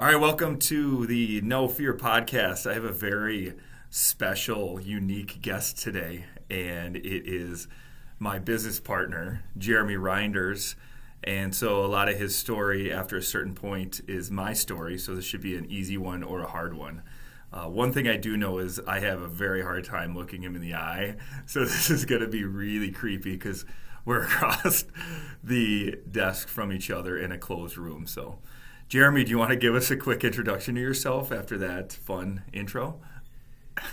All right, welcome to the No Fear podcast. I have a very special, unique guest today, and it is my business partner, Jeremy Rynders. And so, a lot of his story after a certain point is my story, so this should be an easy one or a hard one. Uh, one thing I do know is I have a very hard time looking him in the eye, so this is going to be really creepy because we're across the desk from each other in a closed room. So, Jeremy, do you want to give us a quick introduction to yourself after that fun intro?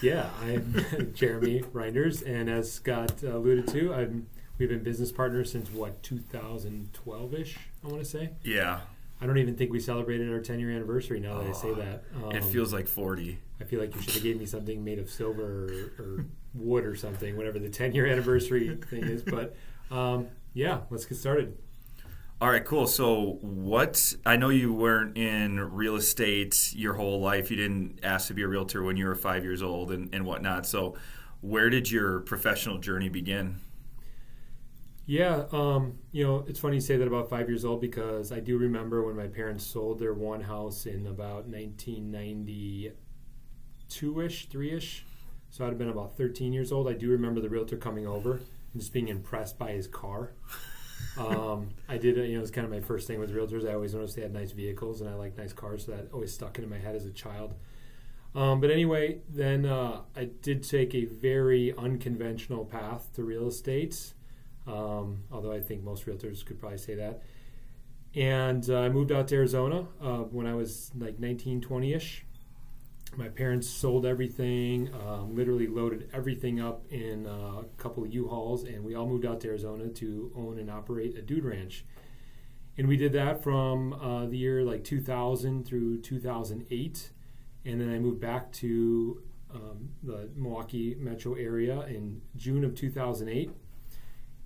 Yeah, I'm Jeremy Rynders, and as Scott alluded to, I'm we've been business partners since what 2012ish. I want to say. Yeah. I don't even think we celebrated our 10 year anniversary. Now that oh, I say that, um, it feels like 40. I feel like you should have gave me something made of silver or, or wood or something, whatever the 10 year anniversary thing is. But um, yeah, let's get started. All right, cool. So, what I know you weren't in real estate your whole life. You didn't ask to be a realtor when you were five years old and, and whatnot. So, where did your professional journey begin? Yeah, um, you know, it's funny you say that about five years old because I do remember when my parents sold their one house in about 1992 ish, three ish. So I'd have been about 13 years old. I do remember the realtor coming over and just being impressed by his car. Um, I did, you know, it was kind of my first thing with realtors. I always noticed they had nice vehicles and I like nice cars, so that always stuck into my head as a child. Um, but anyway, then uh, I did take a very unconventional path to real estate, um, although I think most realtors could probably say that. And uh, I moved out to Arizona uh, when I was like 19, 20 ish my parents sold everything, um, literally loaded everything up in uh, a couple of U-Hauls, and we all moved out to Arizona to own and operate a dude ranch. And we did that from uh, the year like 2000 through 2008, and then I moved back to um, the Milwaukee metro area in June of 2008,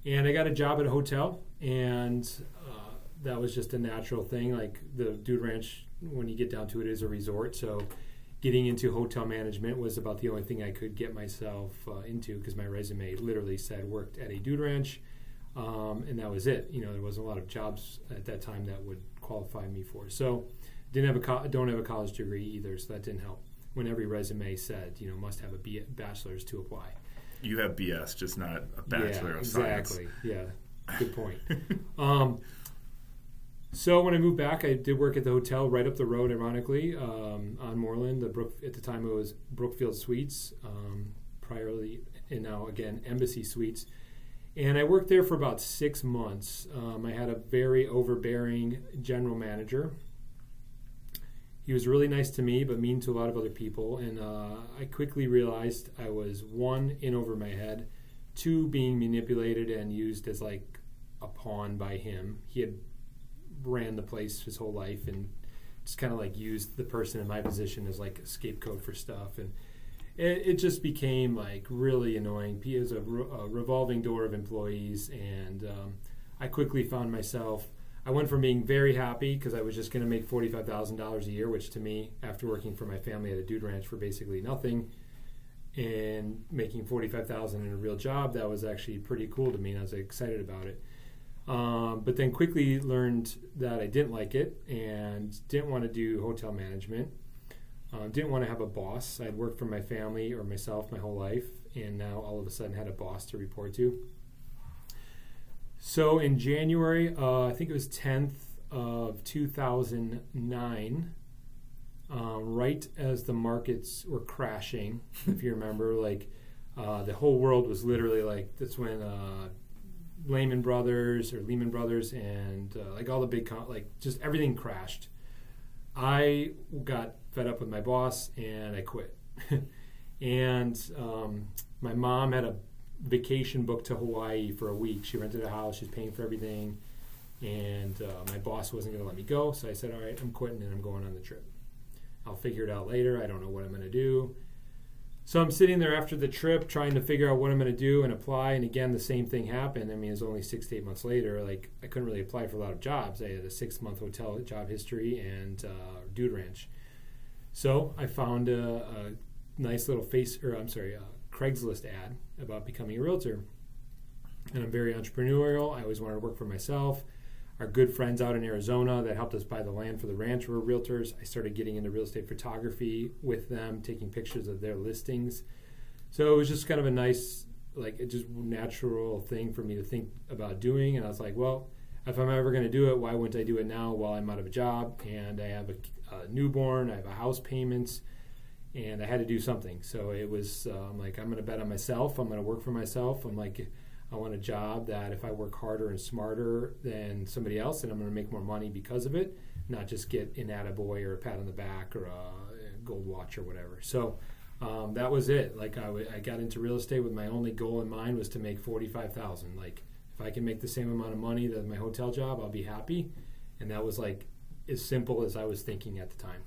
and I got a job at a hotel, and uh, that was just a natural thing. Like the dude ranch, when you get down to it, is a resort, so getting into hotel management was about the only thing I could get myself uh, into because my resume literally said worked at a dude ranch, um, and that was it. You know, there wasn't a lot of jobs at that time that would qualify me for. So, didn't have a co- don't have a college degree either, so that didn't help. When every resume said, you know, must have a B- bachelor's to apply. You have BS, just not a bachelor yeah, of exactly. science. Yeah, good point. um, so when I moved back, I did work at the hotel right up the road, ironically, um, on Moorland. The Brook at the time it was Brookfield Suites, um, priorly, and now again Embassy Suites. And I worked there for about six months. Um, I had a very overbearing general manager. He was really nice to me, but mean to a lot of other people. And uh, I quickly realized I was one in over my head, two being manipulated and used as like a pawn by him. He had ran the place his whole life and just kind of like used the person in my position as like a scapegoat for stuff. And it, it just became like really annoying. It was a, re- a revolving door of employees and um, i quickly found myself i went from being very happy because i was just going to make $45000 a year which to me after working for my family at a dude ranch for basically nothing and making 45000 in a real job that was actually pretty cool to me and i was excited about it um, but then quickly learned that I didn't like it and didn't want to do hotel management. Uh, didn't want to have a boss. I'd worked for my family or myself my whole life, and now all of a sudden had a boss to report to. So in January, uh, I think it was 10th of 2009, um, right as the markets were crashing, if you remember, like uh, the whole world was literally like that's when uh, Lehman Brothers or Lehman Brothers and uh, like all the big con- like just everything crashed. I got fed up with my boss and I quit. and um, my mom had a vacation booked to Hawaii for a week. She rented a house. She's paying for everything, and uh, my boss wasn't going to let me go. So I said, "All right, I'm quitting and I'm going on the trip. I'll figure it out later. I don't know what I'm going to do." So I'm sitting there after the trip trying to figure out what I'm going to do and apply. And again, the same thing happened. I mean, it's only six to eight months later. Like, I couldn't really apply for a lot of jobs. I had a six month hotel job history and uh, dude ranch. So I found a, a, nice little face, or I'm sorry, Craigslist ad about becoming a realtor. And I'm very entrepreneurial. I always wanted to work for myself. Our good friends out in Arizona that helped us buy the land for the ranch were realtors. I started getting into real estate photography with them, taking pictures of their listings. So it was just kind of a nice, like, just natural thing for me to think about doing. And I was like, well, if I'm ever going to do it, why wouldn't I do it now while I'm out of a job and I have a, a newborn, I have a house payments, and I had to do something. So it was uh, like, I'm going to bet on myself. I'm going to work for myself. I'm like, I want a job that if I work harder and smarter than somebody else, then I'm going to make more money because of it, not just get an attaboy or a pat on the back or a gold watch or whatever. So um, that was it. Like I, w- I got into real estate with my only goal in mind was to make forty five thousand. Like if I can make the same amount of money that my hotel job, I'll be happy. And that was like as simple as I was thinking at the time.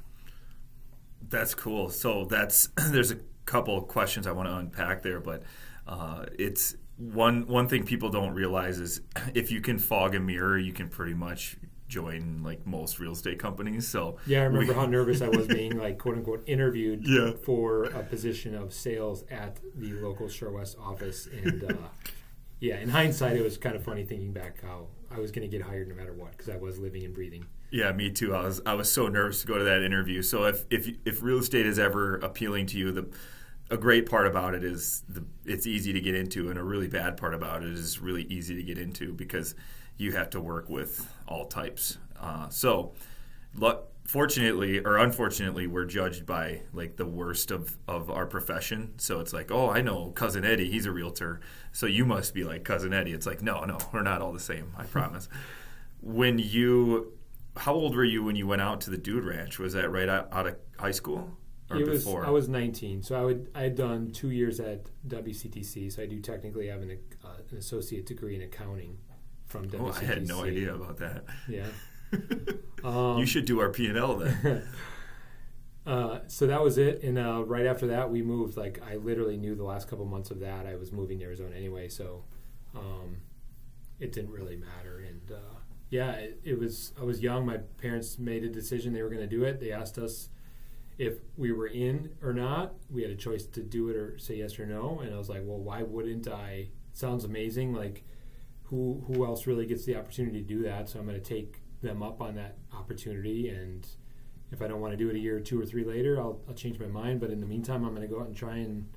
That's cool. So that's there's a couple questions I want to unpack there, but uh, it's one one thing people don't realize is if you can fog a mirror, you can pretty much join like most real estate companies. So yeah, I remember we, how nervous I was being like quote unquote interviewed yeah. for a position of sales at the local Shore West office, and uh, yeah, in hindsight, it was kind of funny thinking back how I was going to get hired no matter what because I was living and breathing. Yeah, me too. I was I was so nervous to go to that interview. So if if if real estate is ever appealing to you, the a great part about it is the, it's easy to get into, and a really bad part about it is really easy to get into because you have to work with all types. Uh, so, fortunately or unfortunately, we're judged by like the worst of, of our profession. So it's like, oh, I know cousin Eddie, he's a realtor, so you must be like cousin Eddie. It's like, no, no, we're not all the same. I promise. when you, how old were you when you went out to the Dude Ranch? Was that right out, out of high school? Or it before? Was, I was 19, so I would I had done two years at WCTC, so I do technically have an, uh, an associate degree in accounting from WCTC. Oh, I had no idea about that. Yeah. um, you should do our P and L then. uh, so that was it, and uh, right after that, we moved. Like I literally knew the last couple months of that I was moving to Arizona anyway, so um, it didn't really matter. And uh, yeah, it, it was. I was young. My parents made a decision they were going to do it. They asked us if we were in or not. We had a choice to do it or say yes or no. And I was like, well, why wouldn't I? It sounds amazing. Like, who who else really gets the opportunity to do that? So I'm going to take them up on that opportunity. And if I don't want to do it a year or two or three later, I'll, I'll change my mind. But in the meantime, I'm going to go out and try and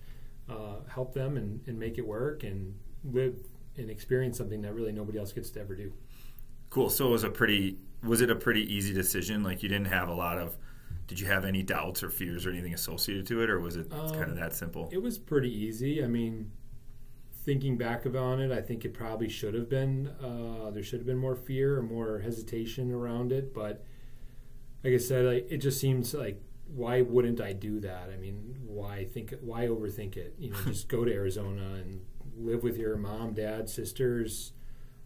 uh, help them and, and make it work and live and experience something that really nobody else gets to ever do. Cool. So it was a pretty was it a pretty easy decision? Like you didn't have a lot of did you have any doubts or fears or anything associated to it, or was it um, kind of that simple? It was pretty easy. I mean, thinking back on it, I think it probably should have been uh, there should have been more fear or more hesitation around it. But like I said, like, it just seems like why wouldn't I do that? I mean, why think why overthink it? You know, just go to Arizona and live with your mom, dad, sisters,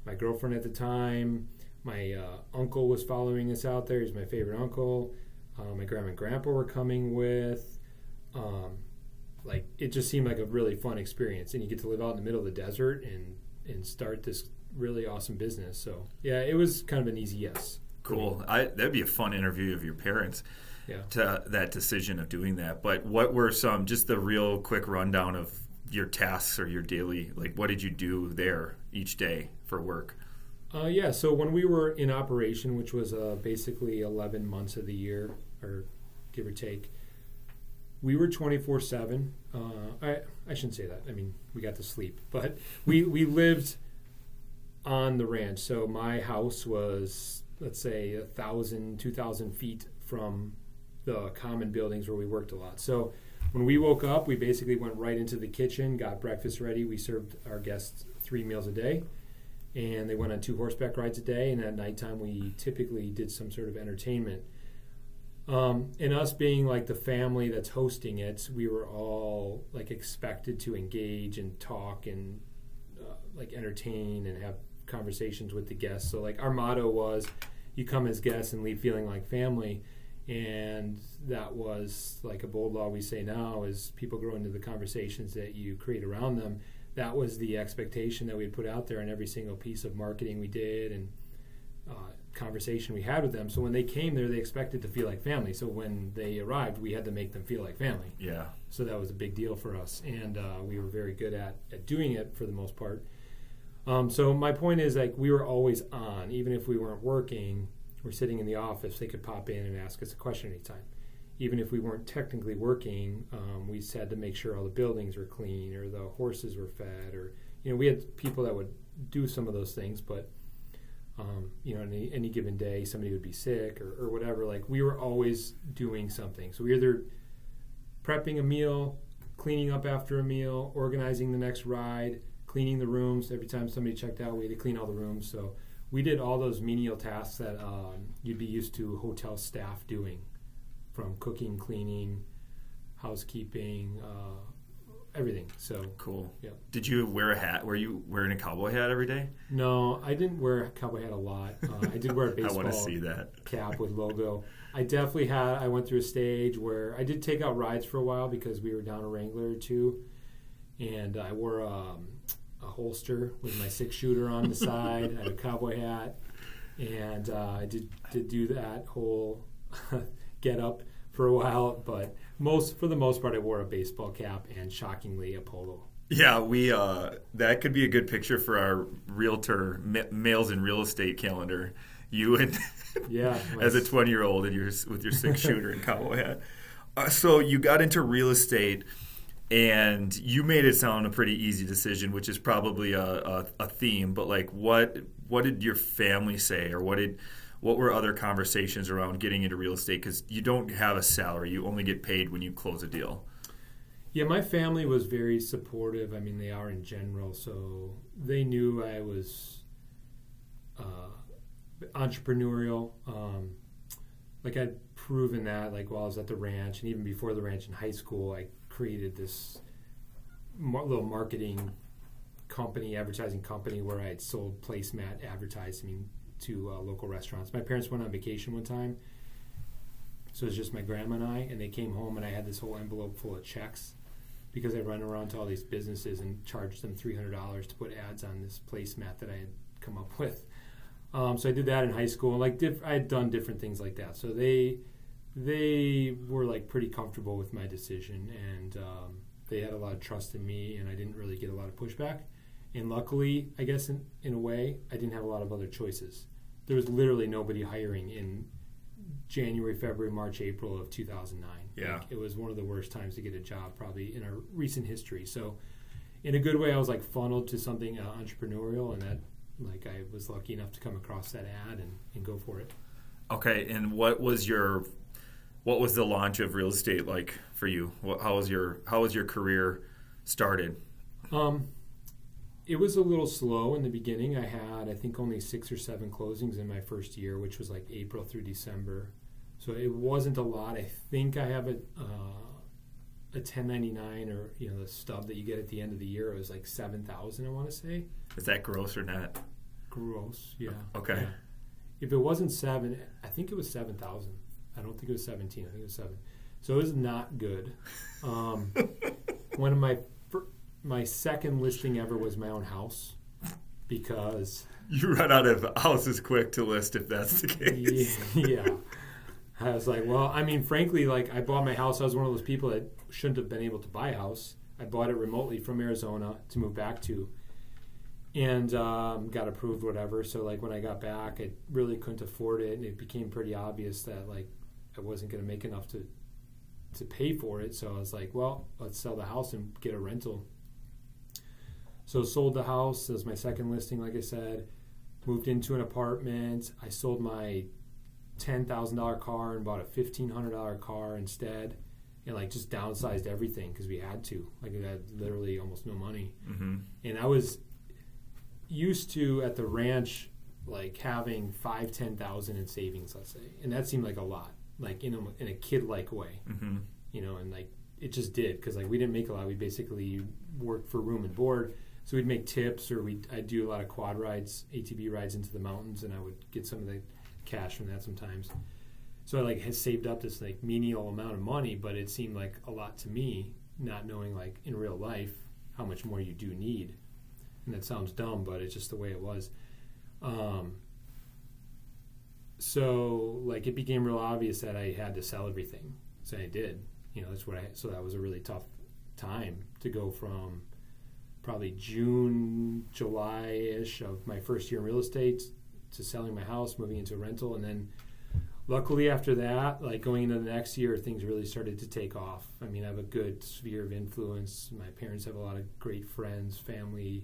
my girlfriend at the time. My uh, uncle was following us out there. He's my favorite uncle uh, my grandma and grandpa were coming with. Um, like it just seemed like a really fun experience, and you get to live out in the middle of the desert and and start this really awesome business. So yeah, it was kind of an easy yes. Cool. I, that'd be a fun interview of your parents. Yeah. To that decision of doing that, but what were some just the real quick rundown of your tasks or your daily like what did you do there each day for work? Uh, yeah, so when we were in operation, which was uh, basically 11 months of the year, or give or take. We were 24 uh, 7. I, I shouldn't say that. I mean, we got to sleep, but we, we lived on the ranch. So my house was, let's say, a thousand, two thousand feet from the common buildings where we worked a lot. So when we woke up, we basically went right into the kitchen, got breakfast ready. We served our guests three meals a day, and they went on two horseback rides a day. And at nighttime, we typically did some sort of entertainment. Um, and us being like the family that's hosting it, we were all like expected to engage and talk and uh, like entertain and have conversations with the guests. So like our motto was, "You come as guests and leave feeling like family." And that was like a bold law we say now is people grow into the conversations that you create around them. That was the expectation that we put out there in every single piece of marketing we did and uh, conversation we had with them. So when they came there, they expected to feel like family. So when they arrived, we had to make them feel like family. Yeah. So that was a big deal for us, and uh, we were very good at, at doing it for the most part. Um, so my point is like we were always on, even if we weren't working. We're sitting in the office. They could pop in and ask us a question anytime. Even if we weren't technically working, um, we just had to make sure all the buildings were clean or the horses were fed, or you know we had people that would do some of those things, but um, you know, any, any given day, somebody would be sick or, or whatever. Like we were always doing something. So we either prepping a meal, cleaning up after a meal, organizing the next ride, cleaning the rooms. Every time somebody checked out, we had to clean all the rooms. So we did all those menial tasks that um, you'd be used to hotel staff doing, from cooking, cleaning, housekeeping, uh, everything. So Cool. Yeah. Did you wear a hat? Were you wearing a cowboy hat every day? no, I didn't wear a cowboy hat a lot. Uh, I did wear a baseball I want to see that. cap with logo. I definitely had. I went through a stage where I did take out rides for a while because we were down a Wrangler or two, and I wore um, a holster with my six shooter on the side. I had a cowboy hat, and uh, I did did do that whole get up for a while. But most for the most part, I wore a baseball cap and shockingly a polo. Yeah, we uh, that could be a good picture for our realtor ma- males in real estate calendar. You and Yeah, as a 20 year old and you're with your six shooter and cowboy hat. Uh, so you got into real estate and you made it sound a pretty easy decision, which is probably a, a, a theme. But like, what what did your family say, or what did what were other conversations around getting into real estate? Because you don't have a salary; you only get paid when you close a deal. Yeah, my family was very supportive. I mean, they are in general, so they knew I was uh, entrepreneurial. Um, like I'd proven that, like while I was at the ranch, and even before the ranch in high school, I created this mar- little marketing company, advertising company, where I had sold placemat advertising to uh, local restaurants. My parents went on vacation one time, so it was just my grandma and I, and they came home, and I had this whole envelope full of checks because I run around to all these businesses and charged them three hundred dollars to put ads on this placemat that I had come up with. Um, so I did that in high school, like diff- I had done different things like that. So they they were like pretty comfortable with my decision, and um, they had a lot of trust in me, and I didn't really get a lot of pushback. And luckily, I guess in, in a way, I didn't have a lot of other choices. There was literally nobody hiring in January, February, March, April of 2009. Yeah. Like, it was one of the worst times to get a job probably in our recent history. So, in a good way, I was like funneled to something uh, entrepreneurial, and that like I was lucky enough to come across that ad and, and go for it. Okay, and what was your what was the launch of real estate like for you? What, how was your how was your career started? Um, it was a little slow in the beginning. I had, I think, only six or seven closings in my first year, which was like April through December. So it wasn't a lot. I think I have a uh, a 1099 or you know the stub that you get at the end of the year. It was like seven thousand. I want to say Is that gross or net? gross. Yeah. Okay. Yeah. If it wasn't seven, I think it was seven thousand. I don't think it was seventeen. I think it was seven. So it was not good. Um, one of my my second listing ever was my own house because You run out of houses quick to list if that's the case. yeah, I was like, well, I mean, frankly, like I bought my house. I was one of those people that shouldn't have been able to buy a house. I bought it remotely from Arizona to move back to, and um, got approved, whatever. So like when I got back, I really couldn't afford it, and it became pretty obvious that like I wasn't going to make enough to to pay for it. So I was like, well, let's sell the house and get a rental. So sold the house. Was my second listing, like I said. Moved into an apartment. I sold my ten thousand dollar car and bought a fifteen hundred dollar car instead, and like just downsized everything because we had to. Like I had literally almost no money, hmm and I was used to at the ranch like having five ten thousand in savings, let's say, and that seemed like a lot, like in a in a kid like way, hmm you know, and like it just did because like we didn't make a lot. We basically worked for room and board. So we'd make tips, or we I'd do a lot of quad rides, ATV rides into the mountains, and I would get some of the cash from that sometimes. So I like had saved up this like menial amount of money, but it seemed like a lot to me, not knowing like in real life how much more you do need. And that sounds dumb, but it's just the way it was. Um, so like it became real obvious that I had to sell everything. So I did. You know, that's what I. So that was a really tough time to go from probably June, July ish of my first year in real estate to selling my house, moving into a rental, and then luckily after that, like going into the next year, things really started to take off. I mean, I have a good sphere of influence. My parents have a lot of great friends, family.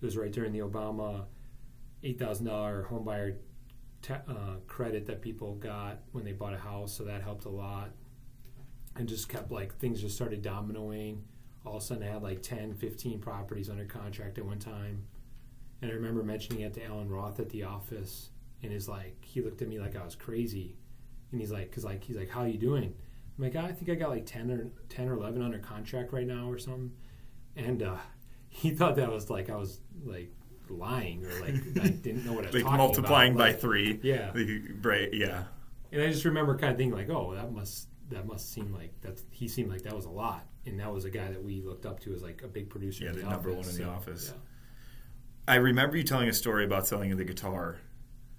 It was right during the Obama eight thousand dollar homebuyer ta- uh, credit that people got when they bought a house, so that helped a lot. And just kept like things just started dominoing. All of a sudden, I had like 10, 15 properties under contract at one time. And I remember mentioning it to Alan Roth at the office, and he's like, he looked at me like I was crazy, and he's like, cause like he's like, how are you doing? I'm like, I think I got like 10 or 10 or 11 under contract right now or something. And uh, he thought that was like I was like lying or like I didn't know what I was like talking multiplying about. by Like, three. Yeah. Right. Yeah. And I just remember kind of thinking like, oh, that must that must seem like that's he seemed like that was a lot, and that was a guy that we looked up to as like a big producer. Yeah, the the number office, one in the so, office. I remember you telling a story about selling the guitar.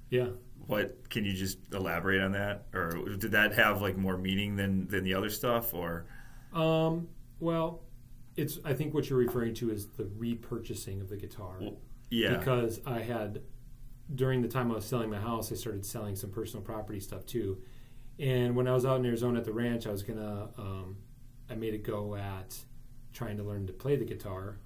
Yeah. yeah. What can you just elaborate on that, or did that have like more meaning than than the other stuff, or Um, well, it's I think what you're referring to is the repurchasing of the guitar. Well, yeah, Because I had during the time I was selling my house, I started selling some personal property stuff too. And when I was out in Arizona at the ranch, I was gonna um, I made a go at trying to learn to play the guitar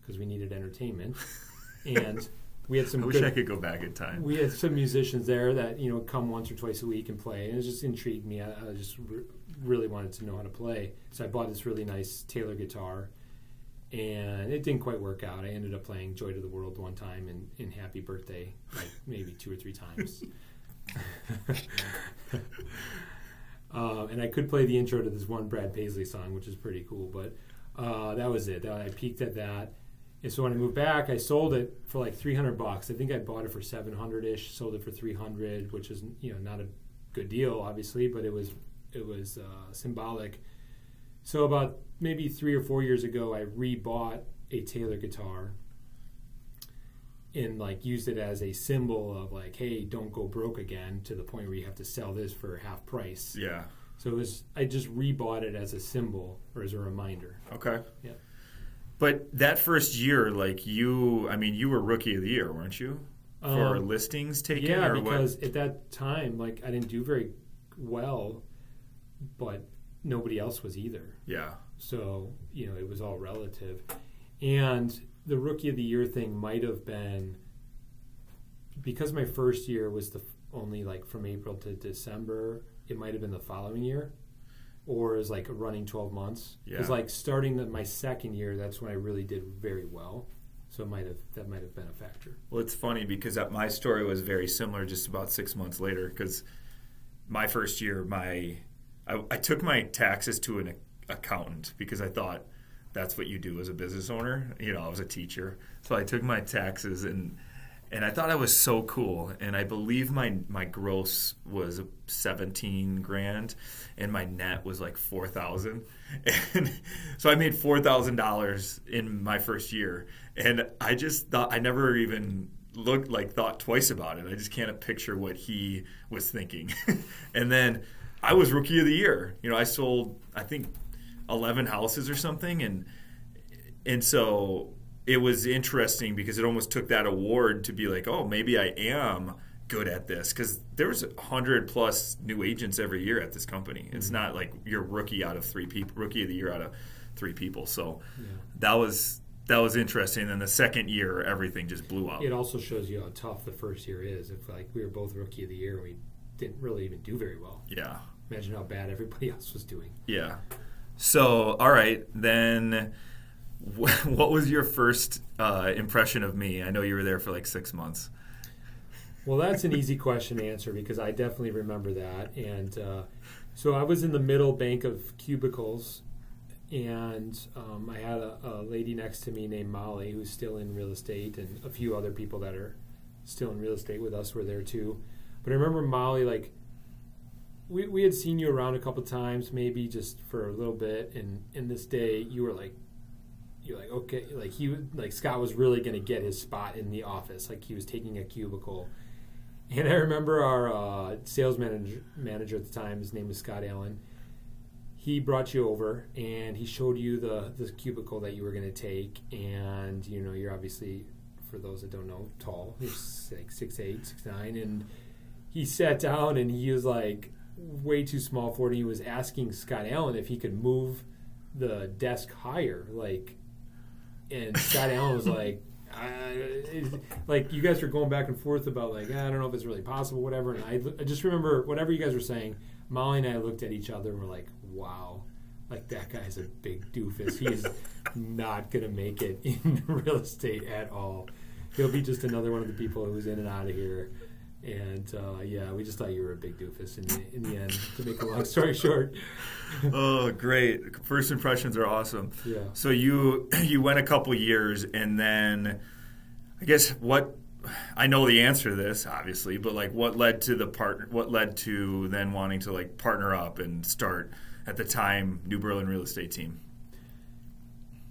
because we needed entertainment. and we had some I wish good I could go back in time. we had some musicians there that you know come once or twice a week and play, and it just intrigued me. I, I just re- really wanted to know how to play, so I bought this really nice Taylor guitar, and it didn't quite work out. I ended up playing "Joy to the World" one time and, and "Happy Birthday" like maybe two or three times. um, and I could play the intro to this one Brad Paisley song, which is pretty cool. But uh, that was it. I peaked at that. And so when I moved back, I sold it for like 300 bucks. I think I bought it for 700 ish, sold it for 300, which is you know not a good deal, obviously, but it was it was uh, symbolic. So about maybe three or four years ago, I rebought a Taylor guitar and like used it as a symbol of like, hey, don't go broke again to the point where you have to sell this for half price. Yeah. So it was I just rebought it as a symbol or as a reminder. Okay. Yeah. But that first year, like you, I mean, you were rookie of the year, weren't you? For Um, listings taken, yeah, because at that time, like I didn't do very well, but nobody else was either. Yeah. So you know, it was all relative. And the rookie of the year thing might have been because my first year was the only like from April to December. It might have been the following year, or is like running twelve months. Because Yeah. like starting the, my second year, that's when I really did very well. So it might have that might have been a factor. Well, it's funny because that, my story was very similar just about six months later. Because my first year, my I, I took my taxes to an accountant because I thought that's what you do as a business owner. You know, I was a teacher, so I took my taxes and and I thought I was so cool. And I believe my my gross was seventeen grand, and my net was like four thousand. And so I made four thousand dollars in my first year, and I just thought I never even looked like thought twice about it. I just can't picture what he was thinking. and then I was rookie of the year. You know, I sold I think eleven houses or something, and and so it was interesting because it almost took that award to be like, oh, maybe I am good at this because there was a hundred plus new agents every year at this company. It's mm-hmm. not like you're rookie out of three people, rookie of the year out of three people. So that was that was interesting. And then the second year, everything just blew up. It also shows you how tough the first year is. If like we were both rookie of the year, we didn't really even do very well. Yeah, Imagine how bad everybody else was doing. yeah. So all right, then. What was your first uh, impression of me? I know you were there for like six months. Well, that's an easy question to answer because I definitely remember that. And uh, so I was in the middle bank of cubicles, and um, I had a, a lady next to me named Molly who's still in real estate, and a few other people that are still in real estate with us were there too. But I remember Molly like. We, we had seen you around a couple times, maybe just for a little bit, and in this day you were like you're like okay like he like scott was really going to get his spot in the office like he was taking a cubicle and i remember our uh, sales manager manager at the time his name was scott allen he brought you over and he showed you the the cubicle that you were going to take, and you know you're obviously, for those that don't know, tall. You're like six eight, six nine, and he sat down and he was like way too small for it. He was asking Scott Allen if he could move the desk higher, like, and Scott Allen was like. Like you guys were going back and forth about like I don't know if it's really possible, whatever. And I, I just remember whatever you guys were saying. Molly and I looked at each other and were like, "Wow, like that guy's a big doofus. He's not gonna make it in real estate at all. He'll be just another one of the people who's in and out of here." And uh, yeah, we just thought you were a big doofus in the, in the end. To make a long story short. oh, great! First impressions are awesome. Yeah. So you you went a couple years, and then I guess what I know the answer to this, obviously, but like what led to the partner? What led to then wanting to like partner up and start at the time New Berlin Real Estate Team?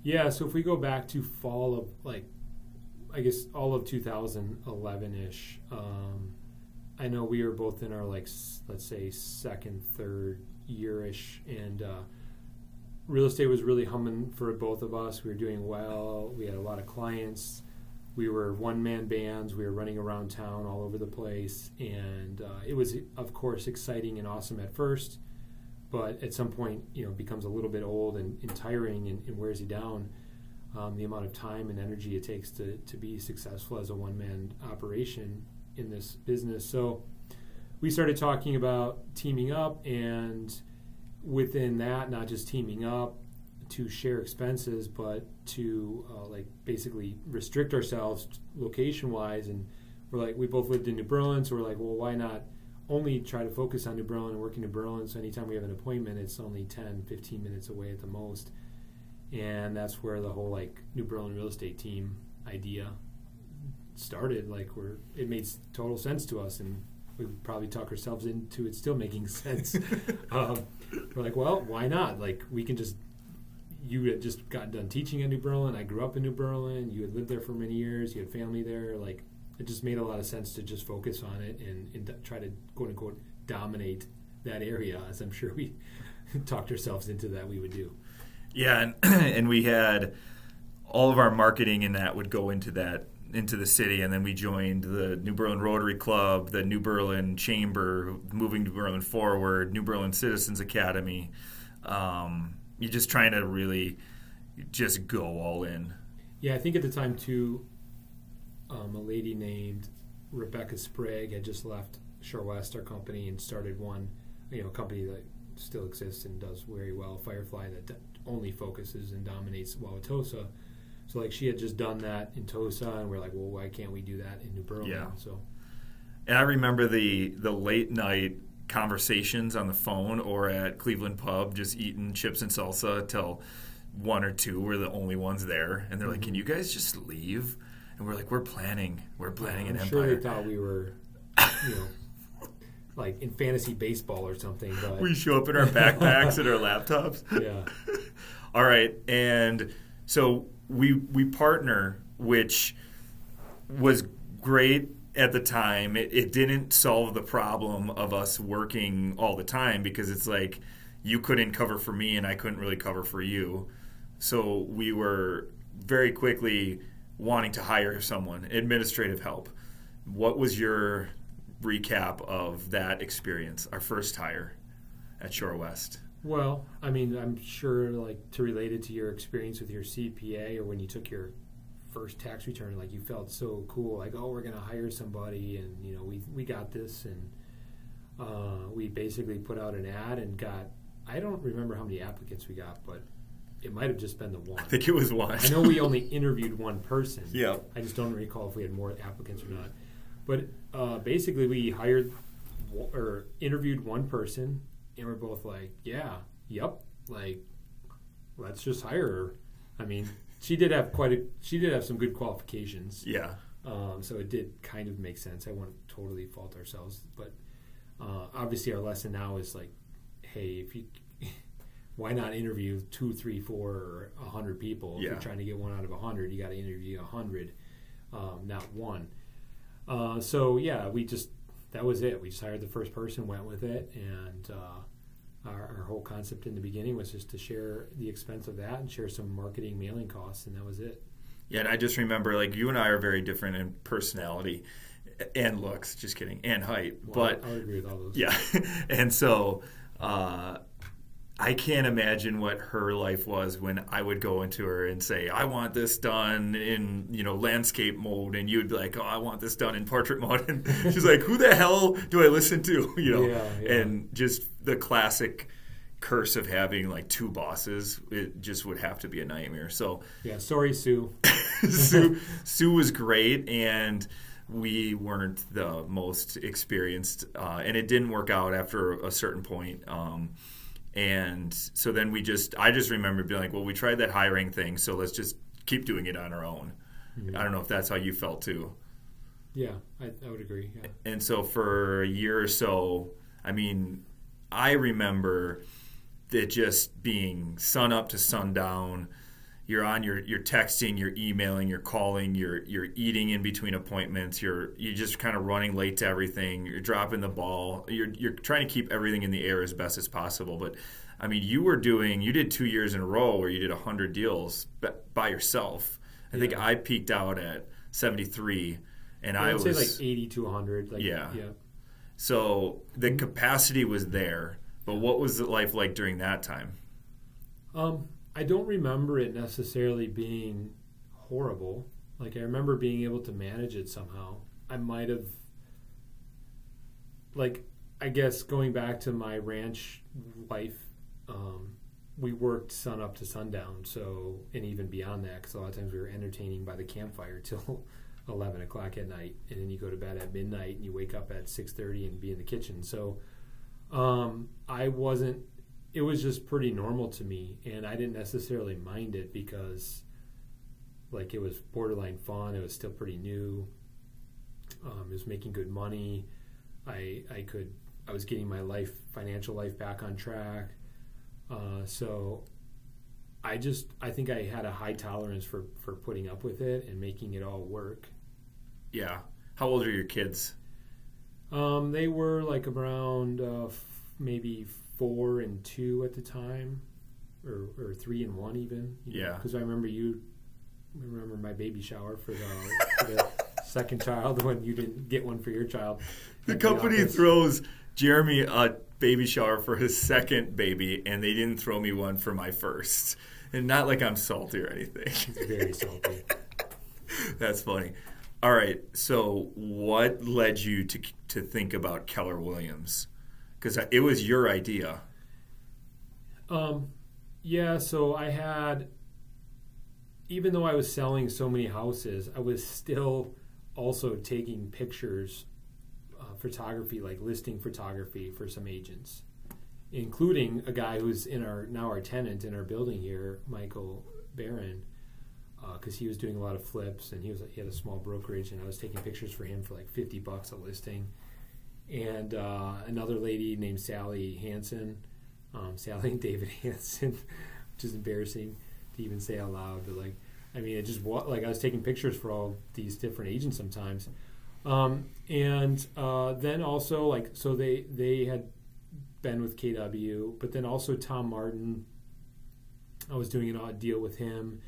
Yeah. So if we go back to fall of like, I guess all of 2011 ish. Um, I know we were both in our like let's say second, third yearish, and uh, real estate was really humming for both of us. We were doing well. We had a lot of clients. We were one man bands. We were running around town all over the place, and uh, it was of course exciting and awesome at first, but at some point you know it becomes a little bit old and, and tiring and, and wears you down. Um, the amount of time and energy it takes to, to be successful as a one man operation in this business. So we started talking about teaming up, and within that, not just teaming up to share expenses, but to uh, like basically restrict ourselves location wise. And we're like, we both lived in New Berlin, so we're like, well, why not only try to focus on New Berlin and work in New Berlin? So anytime we have an appointment, it's only 10, 15 minutes away at the most. And that's where the whole like New Berlin real estate team idea started. Like, we're it made total sense to us, and we probably talk ourselves into it still making sense. um, we're like, well, why not? Like, we can just. You had just gotten done teaching in New Berlin. I grew up in New Berlin. You had lived there for many years. You had family there. Like, it just made a lot of sense to just focus on it and, and try to quote unquote dominate that area, as I'm sure we talked ourselves into that we would do. Yeah, and, and we had all of our marketing in that would go into that into the city, and then we joined the New Berlin Rotary Club, the New Berlin Chamber, moving New Berlin Forward, New Berlin Citizens Academy. Um, you're just trying to really just go all in. Yeah, I think at the time too, um, a lady named Rebecca Sprague had just left Shore West, our company, and started one, you know, company that still exists and does very well, Firefly, that only focuses and dominates Wauwatosa. So like she had just done that in Tosa, and we're like, well, why can't we do that in New Berlin? Yeah. So And I remember the the late night conversations on the phone or at Cleveland Pub, just eating chips and salsa till one or two were the only ones there, and they're like, mm-hmm. "Can you guys just leave?" And we're like, "We're planning. We're planning I'm an sure empire." they thought we were, you know, like in fantasy baseball or something. But we show up in our backpacks and our laptops. yeah, All right, and so we we partner, which was great at the time. It, it didn't solve the problem of us working all the time because it's like you couldn't cover for me and I couldn't really cover for you. So we were very quickly wanting to hire someone, administrative help. What was your recap of that experience, our first hire at Shore West? Well, I mean, I'm sure, like, to relate it to your experience with your CPA or when you took your first tax return, like, you felt so cool, like, oh, we're going to hire somebody, and, you know, we, we got this. And uh, we basically put out an ad and got, I don't remember how many applicants we got, but it might have just been the one. I think it was one. I know we only interviewed one person. Yeah. I just don't recall if we had more applicants or not. But uh, basically, we hired or interviewed one person, and we're both like, "Yeah, yep, like let's just hire her." I mean, she did have quite a she did have some good qualifications, Yeah. um, so it did kind of make sense. I won't totally fault ourselves, but uh, obviously, our lesson now is like, hey, if you why not interview two, three, four, or a hundred people? If Yeah. you're trying to get one out of a hundred, you got to interview a hundred, um, not one. Uh, so yeah, we just that was it. We just hired the first person, went with it, and uh, our, our whole concept in the beginning was just to share the expense of that and share some marketing mailing costs, and that was it. Yeah, and I just remember like you and I are very different in personality and looks. Just kidding, and height. Well, but I would agree with all those. yeah, and so uh, I can't imagine what her life was when I would go into her and say, "I want this done in you know landscape mode," and you'd be like, "Oh, I want this done in portrait mode," and she's like, "Who the hell do I listen to?" You know, Yeah, yeah. and just the classic curse of having like two bosses. It just would have to be a nightmare. So. Yeah, sorry, Sue. Sue, Sue was great, and we weren't the most experienced, uh, and it didn't work out after a certain point. Um, and so then we just, I just remember being like, well, we tried that hiring thing, so let's just keep doing it on our own. Mm-hmm. I don't know if that's how you felt too. Yeah, I, I would agree. Yeah. And so for a year or so, I mean, I remember it just being sun up to sundown. You're on your you're texting, you're emailing, you're calling, you're you're eating in between appointments. You're you're just kind of running late to everything. You're dropping the ball. You're you're trying to keep everything in the air as best as possible. But I mean, you were doing you did two years in a row where you did hundred deals by yourself. I think I peaked out at 73, and I, I was say like 80 to 100. Like, Yeah. Yeah. so the capacity was there, but what was it life like during that time? Um, I don't remember it necessarily being horrible. Like I remember being able to manage it somehow. I might have, like, I guess going back to my ranch life, um, we worked sun up to sundown. So and even beyond that, because a lot of times we were entertaining by the campfire till eleven o'clock at night, and then you go to bed at midnight and you wake up at six thirty and be in the kitchen. So um, I wasn't it was just pretty normal to me and i didn't necessarily mind it because like it was borderline fun it was still pretty new um, it was making good money i i could i was getting my life financial life back on track uh, so i just i think i had a high tolerance for for putting up with it and making it all work Yeah. How old are your kids? Um, they were like around uh, f- maybe four and two at the time, or, or three and one even. Yeah. Because I remember you I remember my baby shower for the, for the second child when you didn't get one for your child. The company office. throws Jeremy a baby shower for his second baby, and they didn't throw me one for my first. And not like I'm salty or anything. It's very salty. That's funny. All right. So, what led you to to think about Keller Williams? Because it was your idea. Um, yeah, so I had, even though I was selling so many houses, I was still also taking pictures, uh, photography, like listing photography for some agents, including a guy who's in our now our tenant in our building here, Michael Barron, because he was doing a lot of flips and he was he had a small brokerage, and I was taking pictures for him for like fifty bucks a listing, and uh, another lady named Sally Hanson um, Sally and David Hansen, which is embarrassing to even say out loud. But like, I mean, it just like I was taking pictures for all these different agents sometimes, um, and uh, then also like so they they had been with KW, but then also Tom Martin. I was doing an odd deal with him.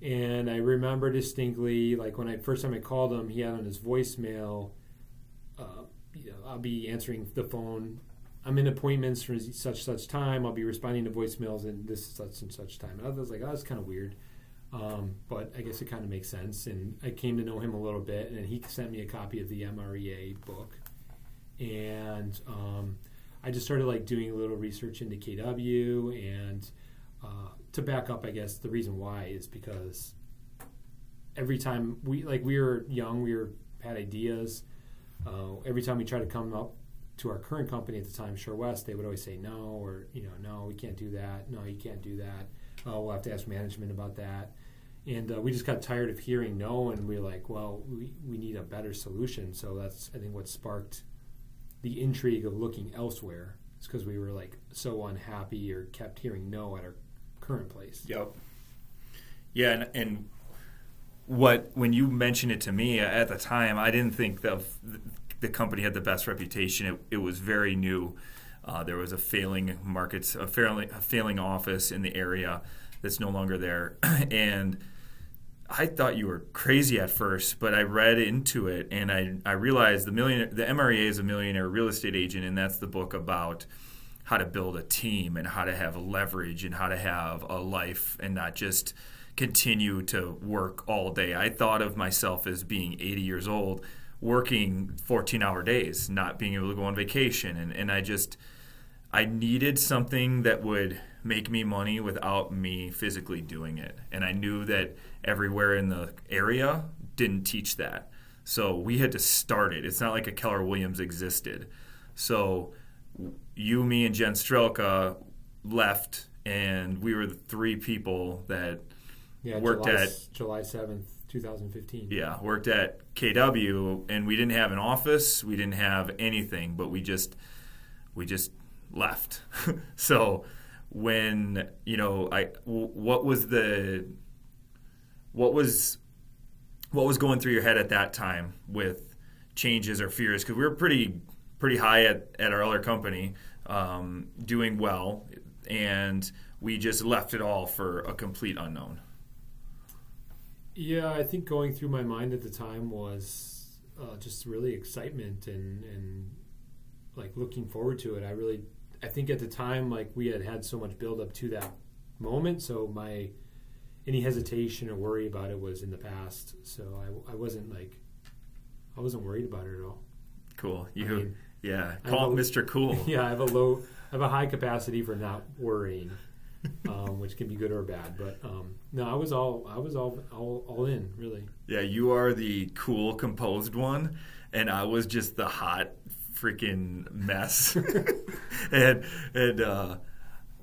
And I remember distinctly, like when I first time I called him, he had on his voicemail, uh, you know, I'll be answering the phone I'm in appointments for such such time. I'll be responding to voicemails and this such and such time. And I was like, oh, that's kind of weird, um, but I guess it kind of makes sense. And I came to know him a little bit, and he sent me a copy of the MREA book, and um, I just started like doing a little research into KW. And uh, to back up, I guess the reason why is because every time we like we were young, we were had ideas. Uh, every time we tried to come up to our current company at the time, Shore West, they would always say no, or you know, no, we can't do that. No, you can't do that. Oh, we'll have to ask management about that. And uh, we just got tired of hearing no, and we are like, well, we, we need a better solution. So that's I think what sparked the intrigue of looking elsewhere. It's because we were like so unhappy or kept hearing no at our current place. Yep. Yeah, and, and what when you mentioned it to me at the time, I didn't think the the company had the best reputation. It, it was very new. Uh, there was a failing markets, a failing, a failing office in the area that's no longer there, and I thought you were crazy at first, but I read into it and I, I realized the millionaire the MREA is a millionaire real estate agent, and that's the book about how to build a team and how to have leverage and how to have a life and not just continue to work all day. I thought of myself as being 80 years old, working 14 hour days, not being able to go on vacation. And, and I just, I needed something that would make me money without me physically doing it. And I knew that everywhere in the area didn't teach that. So we had to start it. It's not like a Keller Williams existed. So you, me, and Jen Strelka left, and we were the three people that Yeah, worked July, at July seventh, two thousand fifteen. yeah worked at KW, and we didn't have an office, we didn't have anything, but we just we just left. so when you know I w- what was the what was what was going through your head at that time with changes or fears because we were pretty pretty high at, at our other company um, doing well and we just left it all for a complete unknown Yeah, I think going through my mind at the time was uh, just really excitement and and like looking forward to it. I really, I think at the time like we had had so much build up to that moment, so my any hesitation or worry about it was in the past. So I, I wasn't like I wasn't worried about it at all. cool you I mean, yeah call it mr cool yeah, I have a low, I have a high capacity for not worrying, um, which can be good or bad. But um, no, I was all, I was all, all, all in really. Yeah, you are the cool, composed one, and I was just the hot, freaking mess. and and uh,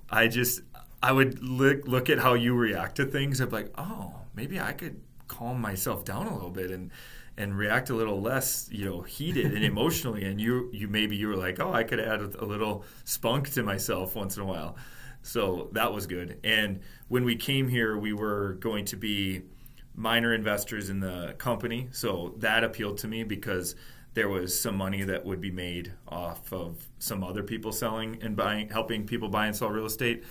I just I would look look at how you react to things. I'd be like, oh, maybe I could calm myself down a little bit and and react a little less, you know, heated and emotionally. And you you maybe you were like, oh, I could add a little spunk to myself once in a while. So that was good. And when we came here, we were going to be minor investors in the company. So that appealed to me because there was some money that would be made off of some other people selling and buying, helping people buy and sell real estate.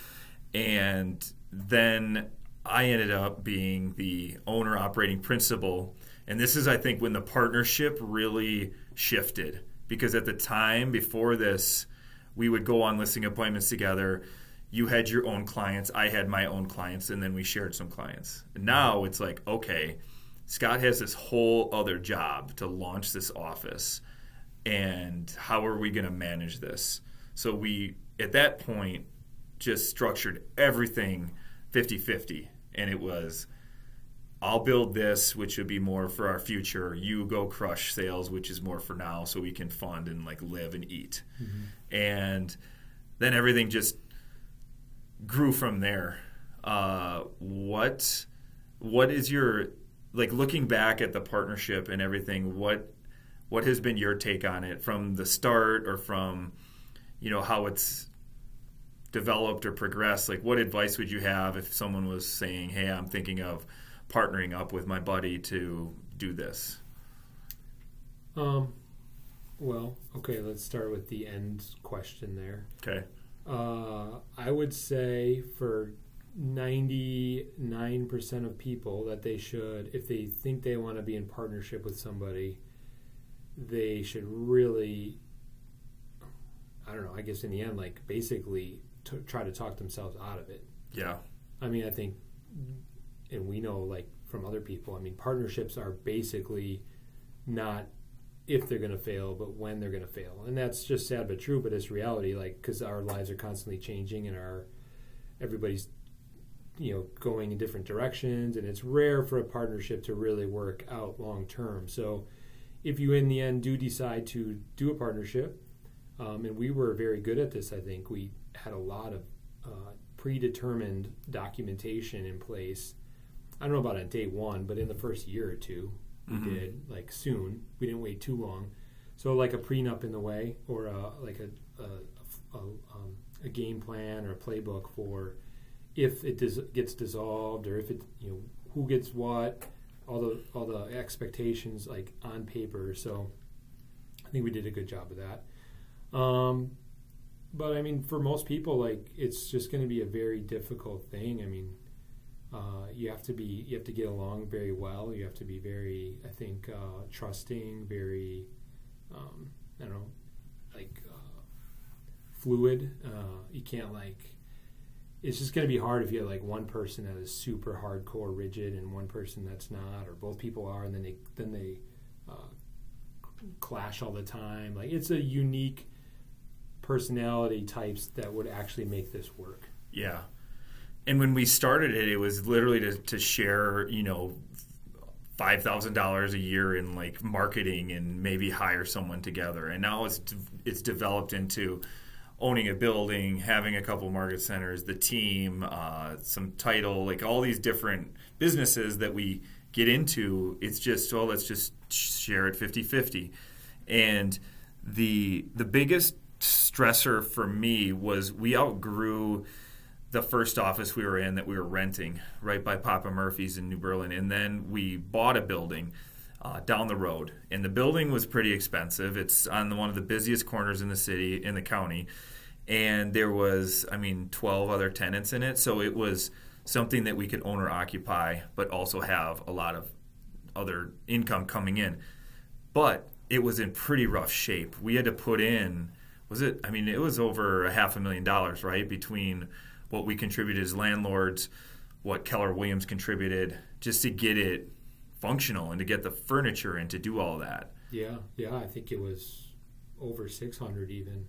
And then I ended up being the owner operating principal. And this is, I think, when the partnership really shifted because at the time before this, we would go on listing appointments together you had your own clients, I had my own clients, and then we shared some clients. And now it's like, okay, Scott has this whole other job to launch this office, and how are we going to manage this? So we, at that point, just structured everything 50 50. And it was, I'll build this, which would be more for our future. You go crush sales, which is more for now, so we can fund and like live and eat. Mm-hmm. And then everything just grew from there. Uh, what what is your like looking back at the partnership and everything? What what has been your take on it from the start or from you know how it's developed or progressed? Like, what advice would you have if someone was saying, "Hey, I'm thinking of partnering up with my buddy to do this"? Um, well, okay, let's start with the end question there. Okay. Uh, I would say for 99% of people that they should, if they think they want to be in partnership with somebody, they should really, I don't know, I guess in the end, like basically t- try to talk themselves out of it. Yeah. I mean, I think, and we know like from other people, I mean, partnerships are basically not if they're going to fail, but when they're going to fail. And that's just sad but true, but it's reality, like, because our lives are constantly changing and our, everybody's, you know, going in different directions. And it's rare for a partnership to really work out long term. So if you in the end do decide to do a partnership, um, and we were very good at this, I think we had a lot of uh, predetermined documentation in place. I don't know about on day one, but in the first year or two, we Mhm. did like soon. We didn't wait too long. So like a prenup in the way, or a, like a a, a, um, a game plan or a playbook for if it dis- gets dissolved or if it you know who gets what, all the all the expectations like on paper. So I think we did a good job of that. Um, but I mean, for most people, like it's just going to be a very difficult thing. I mean, uh, you have to be you have to get along very well. You have to be very, I think, uh, trusting, very, um, I don't know, like uh, fluid. Uh, you can't like. It's just going to be hard if you have like one person that is super hardcore rigid and one person that's not, or both people are, and then they then they uh, clash all the time. Like it's a unique personality types that would actually make this work. Yeah. And when we started it, it was literally to, to share, you know, five thousand dollars a year in like marketing and maybe hire someone together. And now it's it's developed into owning a building, having a couple market centers, the team, uh, some title, like all these different businesses that we get into. It's just oh, let's just share it 50-50. and the the biggest stressor for me was we outgrew the first office we were in that we were renting right by Papa Murphy's in New Berlin, and then we bought a building uh, down the road. And the building was pretty expensive. It's on the, one of the busiest corners in the city, in the county, and there was, I mean, 12 other tenants in it. So it was something that we could own or occupy, but also have a lot of other income coming in. But it was in pretty rough shape. We had to put in was it? I mean, it was over a half a million dollars, right, between what we contributed as landlords, what Keller Williams contributed, just to get it functional and to get the furniture and to do all that. Yeah, yeah, I think it was over 600 even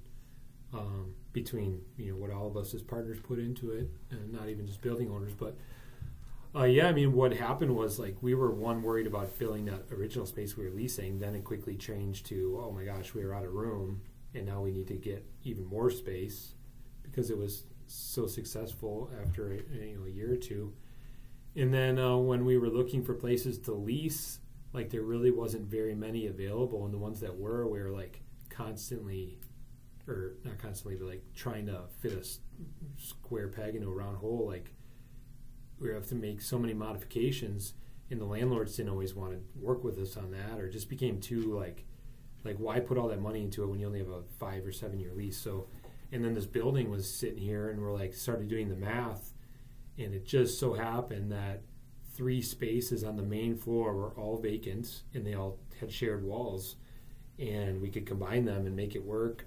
um, between you know what all of us as partners put into it, and not even just building owners, but. Uh, yeah, I mean, what happened was like we were one worried about filling that original space we were leasing. Then it quickly changed to, oh my gosh, we are out of room and now we need to get even more space because it was so successful after a, you know, a year or two. And then uh, when we were looking for places to lease, like there really wasn't very many available, and the ones that were, we were like constantly, or not constantly, but like trying to fit a square peg into a round hole. Like we have to make so many modifications, and the landlords didn't always want to work with us on that, or just became too like like why put all that money into it when you only have a five or seven year lease so and then this building was sitting here and we're like started doing the math and it just so happened that three spaces on the main floor were all vacant and they all had shared walls and we could combine them and make it work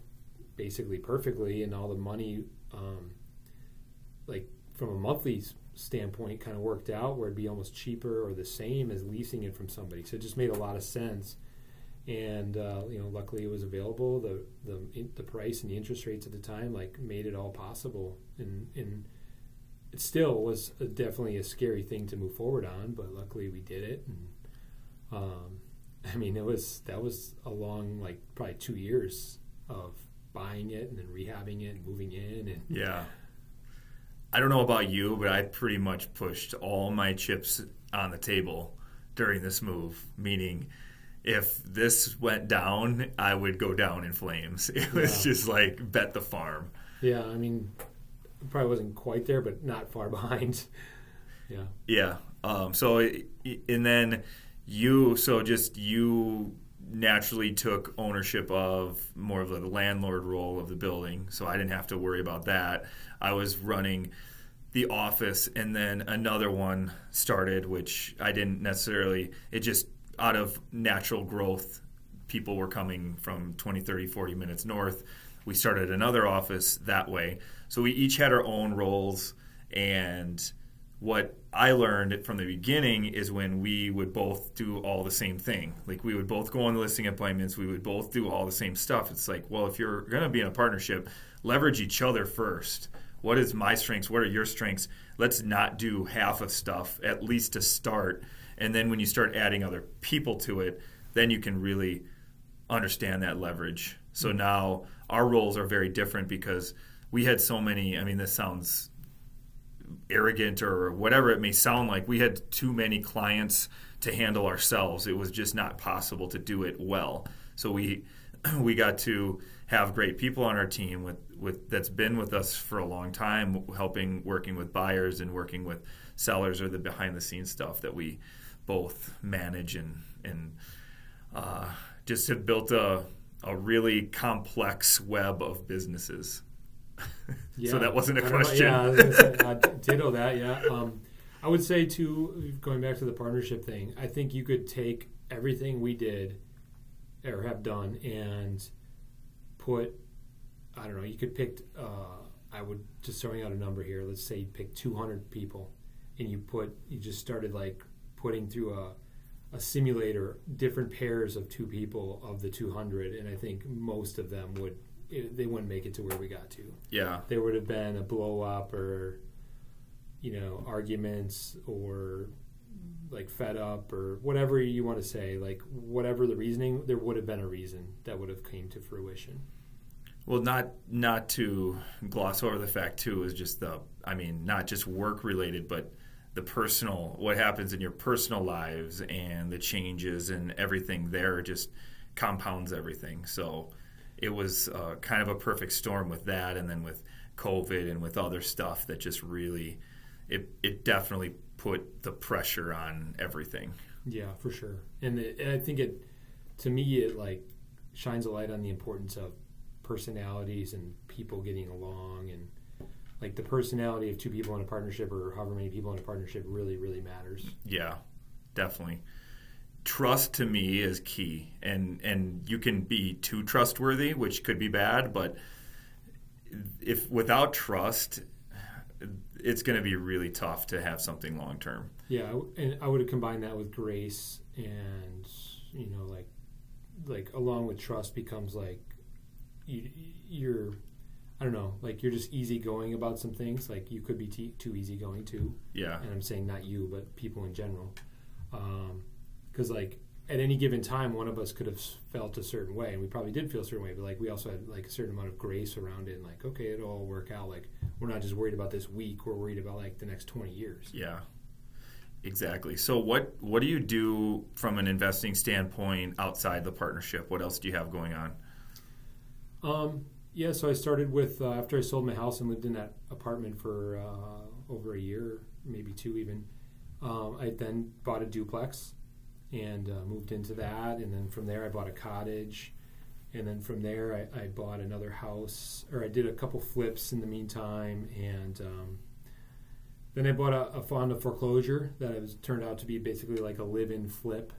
basically perfectly and all the money um, like from a monthly standpoint kind of worked out where it'd be almost cheaper or the same as leasing it from somebody. So it just made a lot of sense and uh, you know luckily it was available. The the the price and the interest rates at the time like made it all possible. And and it still was a, definitely a scary thing to move forward on but luckily we did it. And um, I mean it was that was a long like probably two years of buying it and then rehabbing it and moving in and yeah. I don't know about you but I pretty much pushed all my chips on the table during this move meaning if this went down, I would go down in flames. It was yeah. just like bet the farm. Yeah, I mean, probably wasn't quite there, but not far behind. yeah. Yeah. Um, so, and then you, so just you naturally took ownership of more of the landlord role of the building. So I didn't have to worry about that. I was running the office, and then another one started, which I didn't necessarily, it just out of natural growth, people were coming from 20, 30, 40 minutes north. We started another office that way. So we each had our own roles. And what I learned from the beginning is when we would both do all the same thing. Like we would both go on the listing appointments, we would both do all the same stuff. It's like, well, if you're going to be in a partnership, leverage each other first. What is my strengths? What are your strengths? Let's not do half of stuff, at least to start and then when you start adding other people to it, then you can really understand that leverage. So mm-hmm. now our roles are very different because we had so many. I mean, this sounds arrogant or whatever it may sound like. We had too many clients to handle ourselves. It was just not possible to do it well. So we we got to have great people on our team with, with that's been with us for a long time, helping working with buyers and working with sellers or the behind the scenes stuff that we both manage and and uh, just have built a a really complex web of businesses. Yeah. so that wasn't a don't know- question. Yeah, I was gonna say, ditto that. Yeah. Um, I would say too, going back to the partnership thing. I think you could take everything we did or have done and put. I don't know. You could pick. Uh, I would just throwing out a number here. Let's say you pick 200 people, and you put. You just started like putting through a a simulator different pairs of two people of the 200 and i think most of them would it, they wouldn't make it to where we got to. Yeah, there would have been a blow up or you know arguments or like fed up or whatever you want to say like whatever the reasoning there would have been a reason that would have came to fruition. Well, not not to gloss over the fact too is just the I mean not just work related, but the personal what happens in your personal lives and the changes and everything there just compounds everything. So it was uh, kind of a perfect storm with that, and then with COVID and with other stuff that just really it it definitely put the pressure on everything. yeah for sure and it, and i think it to me it like shines a light on the importance of personalities and people getting along and like the personality of two people in a partnership or however many people in a partnership really really matters Yeah, definitely. Trust to me is key, and and you can be too trustworthy, which could be bad. But if without trust, it's going to be really tough to have something long term. Yeah, and I would have combined that with grace, and you know, like, like along with trust becomes like you, you're, I don't know, like you're just easygoing about some things. Like you could be t- too easygoing too, Yeah, and I'm saying not you, but people in general, because like at any given time, one of us could have felt a certain way, and we probably did feel a certain way, but like we also had like a certain amount of grace around it, and like okay, it'll all work out. Like we're not just worried about this week; we're worried about like the next twenty years. yeah, exactly. So what what do you do from an investing standpoint outside the partnership? What else do you have going on? Um, yeah, so I started with uh, after I sold my house and lived in that apartment for uh, over a year, maybe two even. Um, I then bought a duplex and uh, moved into that, and then from there I bought a cottage, and then from there I, I bought another house, or I did a couple flips in the meantime, and um, then I bought a, a fund of foreclosure that was turned out to be basically like a live-in flip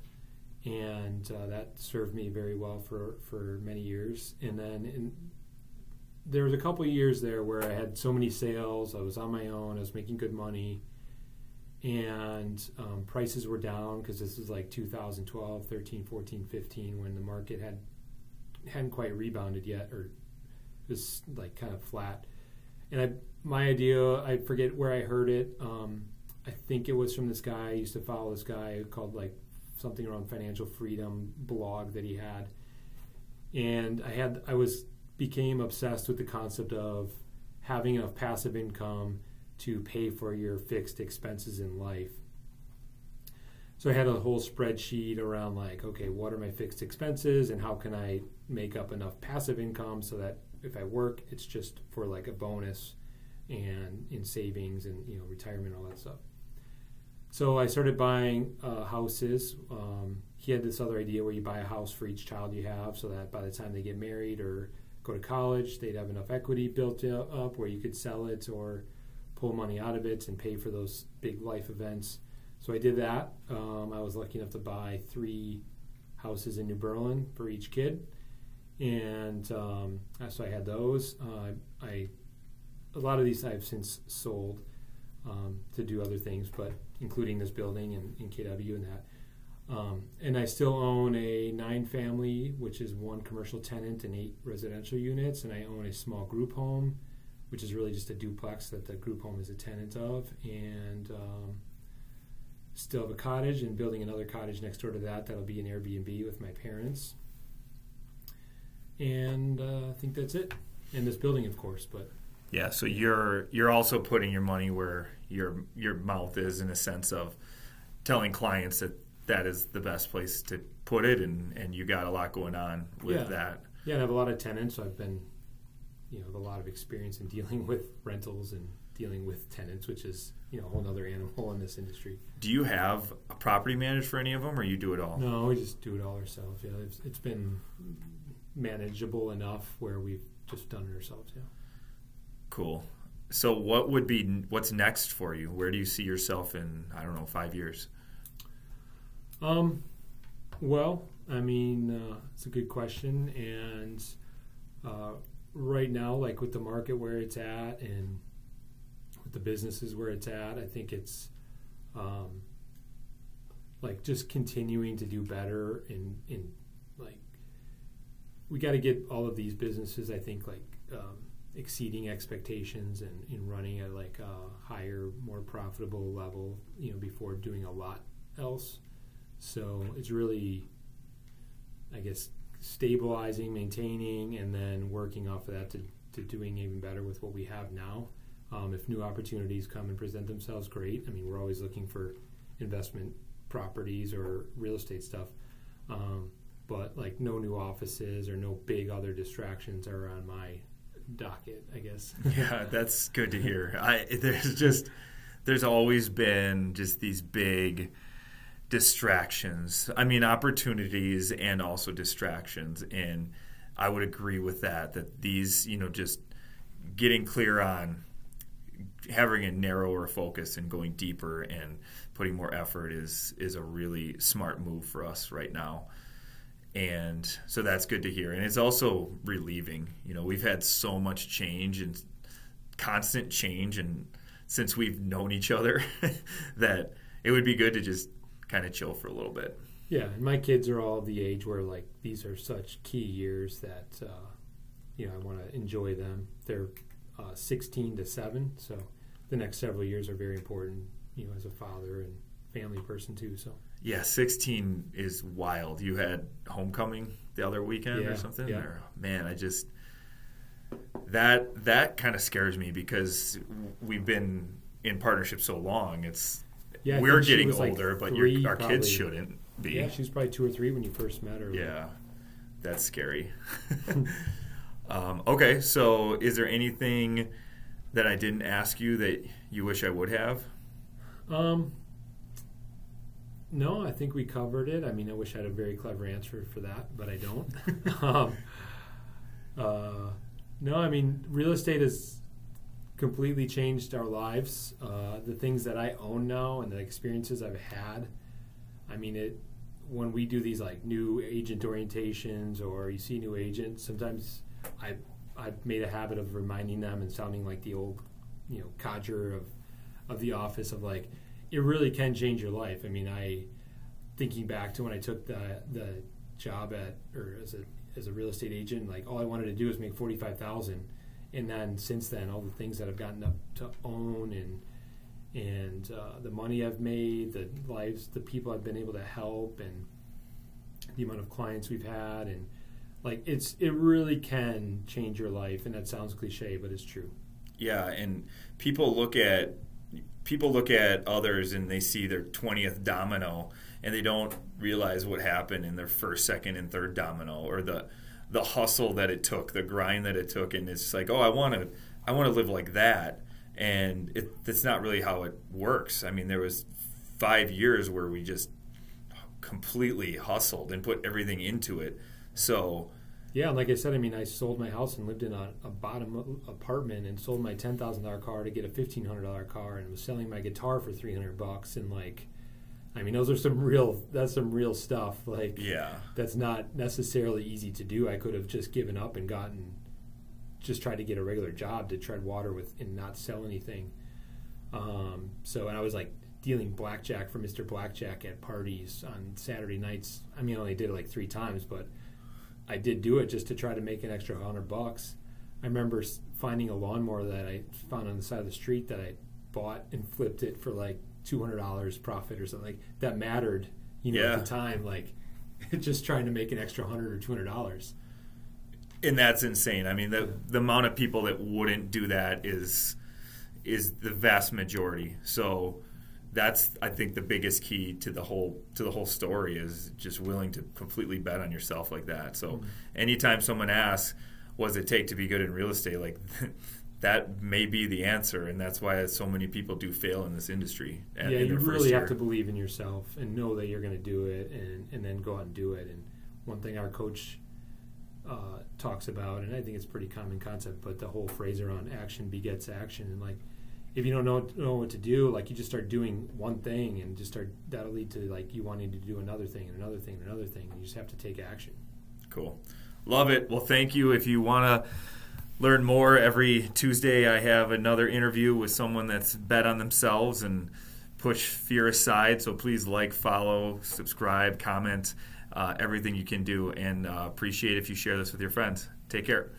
and uh, that served me very well for, for many years. And then in, there was a couple years there where I had so many sales. I was on my own. I was making good money, and um, prices were down because this was like 2012, 13, 14, 15 when the market had hadn't quite rebounded yet, or was like kind of flat. And I, my idea, I forget where I heard it. Um, I think it was from this guy. I used to follow this guy called like something around financial freedom blog that he had and i had i was became obsessed with the concept of having enough passive income to pay for your fixed expenses in life so i had a whole spreadsheet around like okay what are my fixed expenses and how can i make up enough passive income so that if i work it's just for like a bonus and in savings and you know retirement all that stuff so I started buying uh, houses. Um, he had this other idea where you buy a house for each child you have, so that by the time they get married or go to college, they'd have enough equity built up where you could sell it or pull money out of it and pay for those big life events. So I did that. Um, I was lucky enough to buy three houses in New Berlin for each kid, and um, so I had those. Uh, I a lot of these I've since sold um, to do other things, but including this building and, and KW and that. Um, and I still own a nine family, which is one commercial tenant and eight residential units, and I own a small group home, which is really just a duplex that the group home is a tenant of, and um, still have a cottage and building another cottage next door to that that'll be an Airbnb with my parents. And uh, I think that's it. And this building, of course, but Yeah, so you're you're also putting your money where your your mouth is in a sense of telling clients that that is the best place to put it, and and you got a lot going on with Yeah. that. Yeah, I have a lot of tenants. So I've been, you know, a lot of experience in dealing with rentals and dealing with tenants, which is, you know, a whole other animal in this industry. Do you have a property manager for any of them, or you do it all? No, we just do it all ourselves. Yeah, it's, it's been manageable enough where we've just done it ourselves. Yeah. Cool. So, what would be what's next for you? Where do you see yourself in I don't know five years? Um, well, I mean, uh, it's a good question, and uh, right now, like with the market where it's at, and with the businesses where it's at, I think it's um, like just continuing to do better in in like we got to get all of these businesses. I think like um, exceeding expectations and, and running at like a higher, more profitable level, you know, before doing a lot else. So it's really, I guess, stabilizing, maintaining, and then working off of that to, to doing even better with what we have now. Um, if new opportunities come and present themselves, great. I mean, we're always looking for investment properties or real estate stuff. Um, but like no new offices or no big other distractions are on my docket, I guess. yeah, that's good to hear. I there's just there's always been just these big distractions. I mean, opportunities and also distractions, and I would agree with that. That these, you know, just getting clear on having a narrower focus and going deeper and putting more effort is is a really smart move for us right now and so that's good to hear and it's also relieving you know we've had so much change and constant change and since we've known each other that it would be good to just kind of chill for a little bit yeah and my kids are all the age where like these are such key years that uh, you know i want to enjoy them they're uh, 16 to 7 so the next several years are very important you know as a father and family person too so yeah, 16 is wild. You had homecoming the other weekend Yeah, or something. yeah. Or, man, I just that that kind of scares me because we've been in partnership so long. It's yeah I we're getting was, like, older, but three, our probably. kids shouldn't be. yeah she was probably two or three when you first met her Yeah, that's scary. um, okay, so is there anything that I didn't ask you that you wish I would have? Um, no, I think we covered it. I mean, I wish I had a very clever answer for that, but I don't. um, uh, no, I mean, real estate has completely changed our lives. Uh, the things that I own now and the experiences I've had, I mean, it. When we do these like new agent orientations or you see new agents, sometimes I I've made a habit of reminding them and sounding like the old, you know, codger of of the office of like it really can change your life. I mean, I thinking back to when I took the the job at or as a as a real estate agent, like all I wanted to do was make forty five thousand, and then since then, all the things that I've gotten up to own and and uh, the money I've made, the lives, the people I've been able to help, and the amount of clients we've had, and like it's it really can change your life. And that sounds cliche, but it's true. Yeah, and people look at people look at others and they see their 20th domino and they don't realize what happened in their first, second and third domino or the the hustle that it took, the grind that it took and it's like, "Oh, I want to I want to live like that." And it, that's not really how it works. I mean, there was 5 years where we just completely hustled and put everything into it. So, Yeah, like I said, I mean, I sold my house and lived in a, a bottom apartment, and sold my ten thousand dollar car to get a fifteen hundred dollar car, and was selling my guitar for three hundred bucks, and like, I mean, those are some real that's some real stuff. Like, yeah. that's not necessarily easy to do. I could have just given up and gotten just tried to get a regular job to tread water with and not sell anything. Um, so, and I was like dealing blackjack for Mr. Blackjack at parties on Saturday nights. I mean, I only did it like three times, but I did do it just to try to make an extra hundred bucks. I remember finding a lawnmower that I found on the side of the street that I bought and flipped it for like two hundred dollars profit or something like that mattered. You know, Yeah. at the time, like just trying to make an extra hundred or two hundred dollars. and that's insane. I mean, the the amount of people that wouldn't do that is is the vast majority. So that's I think the biggest key to the whole to the whole story is just willing to completely bet on yourself like that. So Mm-hmm. anytime someone asks, "What does it take to be good in real estate?" like that may be the answer, and that's why so many people do fail in this industry. at- yeah, in you really year. have to believe in yourself and know that you're going to do it, and and then go out and do it. And one thing our coach uh, talks about, and I think it's a pretty common concept. But the whole phrase around action begets action, and like if you don't know know what to do, like you just start doing one thing, and just start that'll lead to like you wanting to do another thing and another thing and another thing, and you just have to take action. Cool, love it. Well, thank you. If you want to learn more, every Tuesday I have another interview with someone that's bet on themselves and push fear aside. So please like, follow, subscribe, comment, uh, everything you can do, and uh, appreciate if you share this with your friends. Take care.